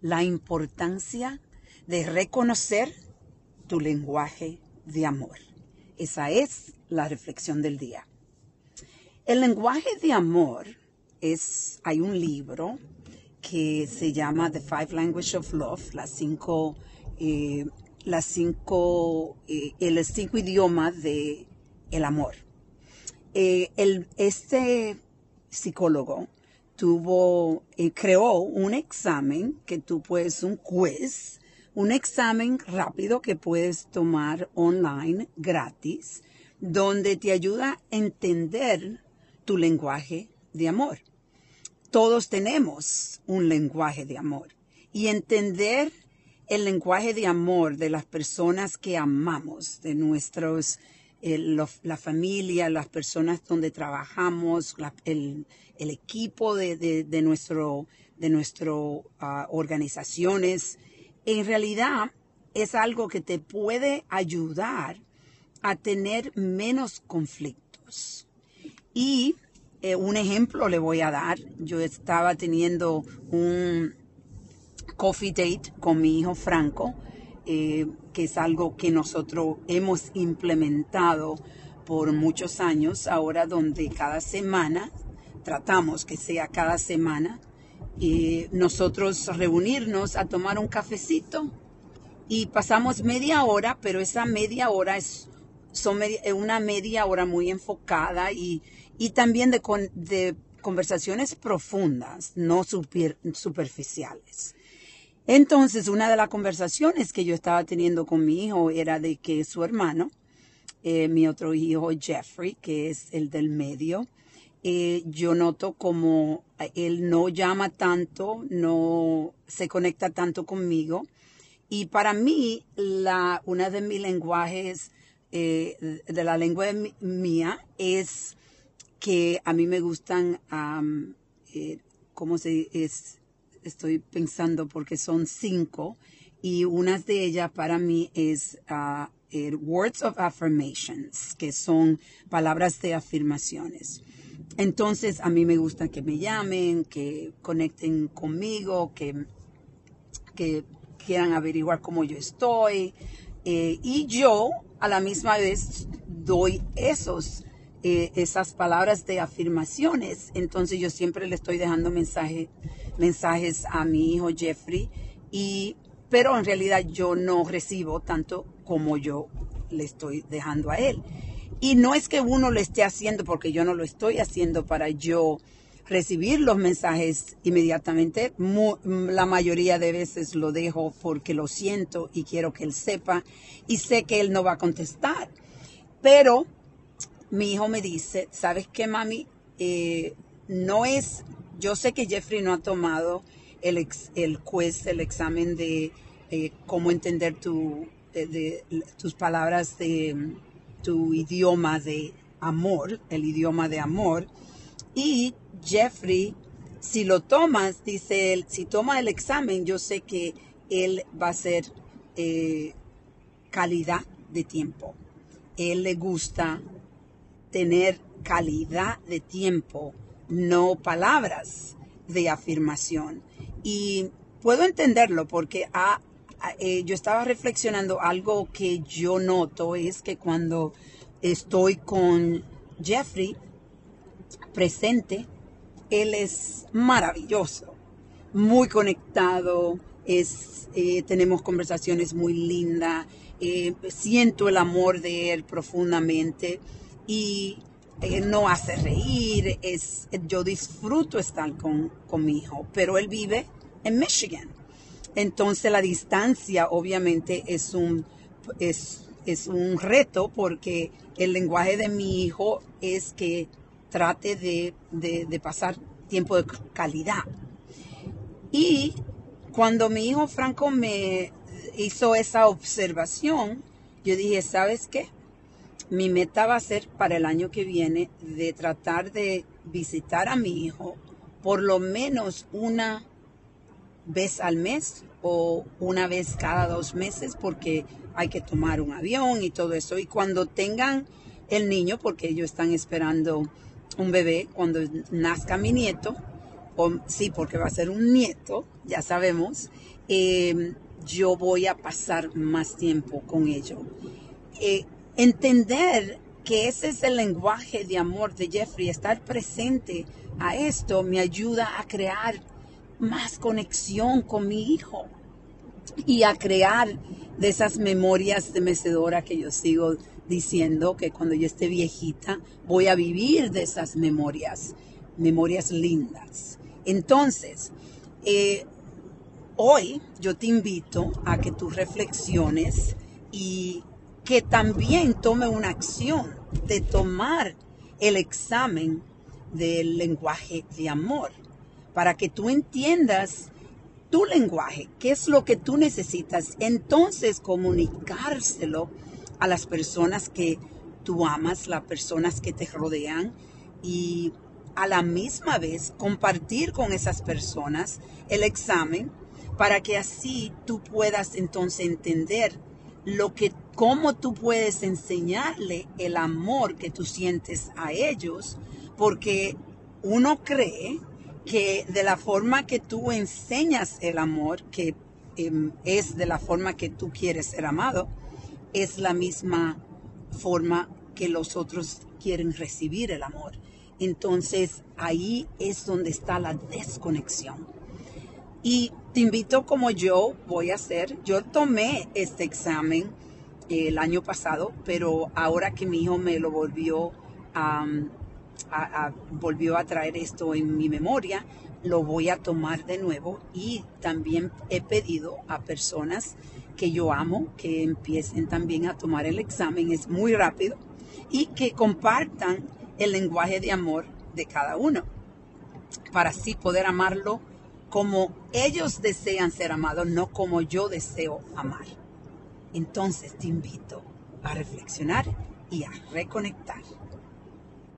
la importancia de reconocer tu lenguaje de amor. Esa es la reflexión del día. El lenguaje de amor es, hay un libro que se llama The Five Languages of Love, las cinco, eh, las cinco, eh, el cinco idiomas de el amor. Eh, el, este psicólogo tuvo, creó un examen que tú puedes, un quiz, un examen rápido que puedes tomar online gratis, donde te ayuda a entender tu lenguaje de amor. Todos tenemos un lenguaje de amor y entender el lenguaje de amor de las personas que amamos, de nuestros, eh, la familia, las personas donde trabajamos, el, equipo de, de, nuestro, de nuestro ah, organizaciones, en realidad es algo que te puede ayudar a tener menos conflictos. Y eh, un ejemplo le voy a dar. Yo estaba teniendo un coffee date con mi hijo Franco, eh, que es algo que nosotros hemos implementado por muchos años, ahora donde cada semana, tratamos que sea cada semana, y nosotros reunirnos a tomar un cafecito y pasamos media hora, pero esa media hora es son una media hora muy enfocada y, y también de, conversaciones profundas, no superficiales. Entonces, una de las conversaciones que yo estaba teniendo con mi hijo era de que su hermano, eh, mi otro hijo Jeffrey, que es el del medio, eh, yo noto como él no llama tanto, no se conecta tanto conmigo. Y para mí, una de mis lenguajes, eh, de la lengua mía, es que a mí me gustan, eh, ¿cómo se es? Estoy pensando porque son cinco y una de ellas para mí es ah, words of affirmations, que son palabras de afirmaciones. Entonces, a mí me gusta que me llamen, que conecten conmigo, que, que quieran averiguar cómo yo estoy. Eh, y yo, a la misma vez, doy esos, eh, esas palabras de afirmaciones. Entonces, yo siempre le estoy dejando mensaje, mensajes a mi hijo Jeffrey, y, pero en realidad yo no recibo tanto como yo le estoy dejando a él. Y no es que uno lo esté haciendo porque yo no lo estoy haciendo para yo recibir los mensajes inmediatamente. la mayoría de veces lo dejo porque lo siento y quiero que él sepa y sé que él no va a contestar. Pero mi hijo me dice, ¿sabes qué, mami? Eh, no es, yo sé que Jeffrey no ha tomado el, el el examen de eh, cómo entender tu, de, tus palabras de tu idioma de amor, el idioma de amor. Y Jeffrey, si lo tomas, dice él, si toma el examen, yo sé que él va a ser eh, calidad de tiempo. Él le gusta tener calidad de tiempo, no palabras de afirmación. Y puedo entenderlo porque ha eh, yo estaba reflexionando algo que yo noto es que cuando estoy con Jeffrey presente, él es maravilloso, muy conectado, es, eh, tenemos conversaciones muy lindas, eh, siento el amor de él profundamente y él no hace reír, es, yo disfruto estar con, con mi hijo, pero él vive en Michigan. Entonces la distancia obviamente es un, es, un reto porque el lenguaje de mi hijo es que trate de, de, pasar tiempo de calidad. Y cuando mi hijo Franco me hizo esa observación, yo dije, ¿sabes qué? Mi meta va a ser para el año que viene de tratar de visitar a mi hijo por lo menos una vez al mes o una vez cada dos meses porque hay que tomar un avión y todo eso. Y cuando tengan el niño, porque ellos están esperando un bebé, cuando nazca mi nieto, o, sí, porque va a ser un nieto, ya sabemos, eh, yo voy a pasar más tiempo con ellos. Eh, entender que ese es el lenguaje de amor de Jeffrey, estar presente a esto me ayuda a crear más conexión con mi hijo y a crear de esas memorias de mecedora que yo sigo diciendo que cuando yo esté viejita voy a vivir de esas memorias, memorias lindas. Entonces, eh, hoy yo te invito a que tú reflexiones y que también tome una acción de tomar el examen del lenguaje de amor para que tú entiendas tu lenguaje, qué es lo que tú necesitas, entonces comunicárselo a las personas que tú amas, las personas que te rodean y a la misma vez compartir con esas personas el examen para que así tú puedas entonces entender lo que cómo tú puedes enseñarle el amor que tú sientes a ellos, porque uno cree que de la forma que tú enseñas el amor, que em, es de la forma que tú quieres ser amado, es la misma forma que los otros quieren recibir el amor. Entonces ahí es donde está la desconexión. Y te invito como yo voy a hacer, yo tomé este examen el año pasado, pero ahora que mi hijo me lo volvió a, volvió a traer esto en mi memoria, lo voy a tomar de nuevo y también he pedido a personas que yo amo que empiecen también a tomar el examen, es muy rápido, y que compartan el lenguaje de amor de cada uno, para así poder amarlo como ellos desean ser amados, no como yo deseo amar. Entonces te invito a reflexionar y a reconectar.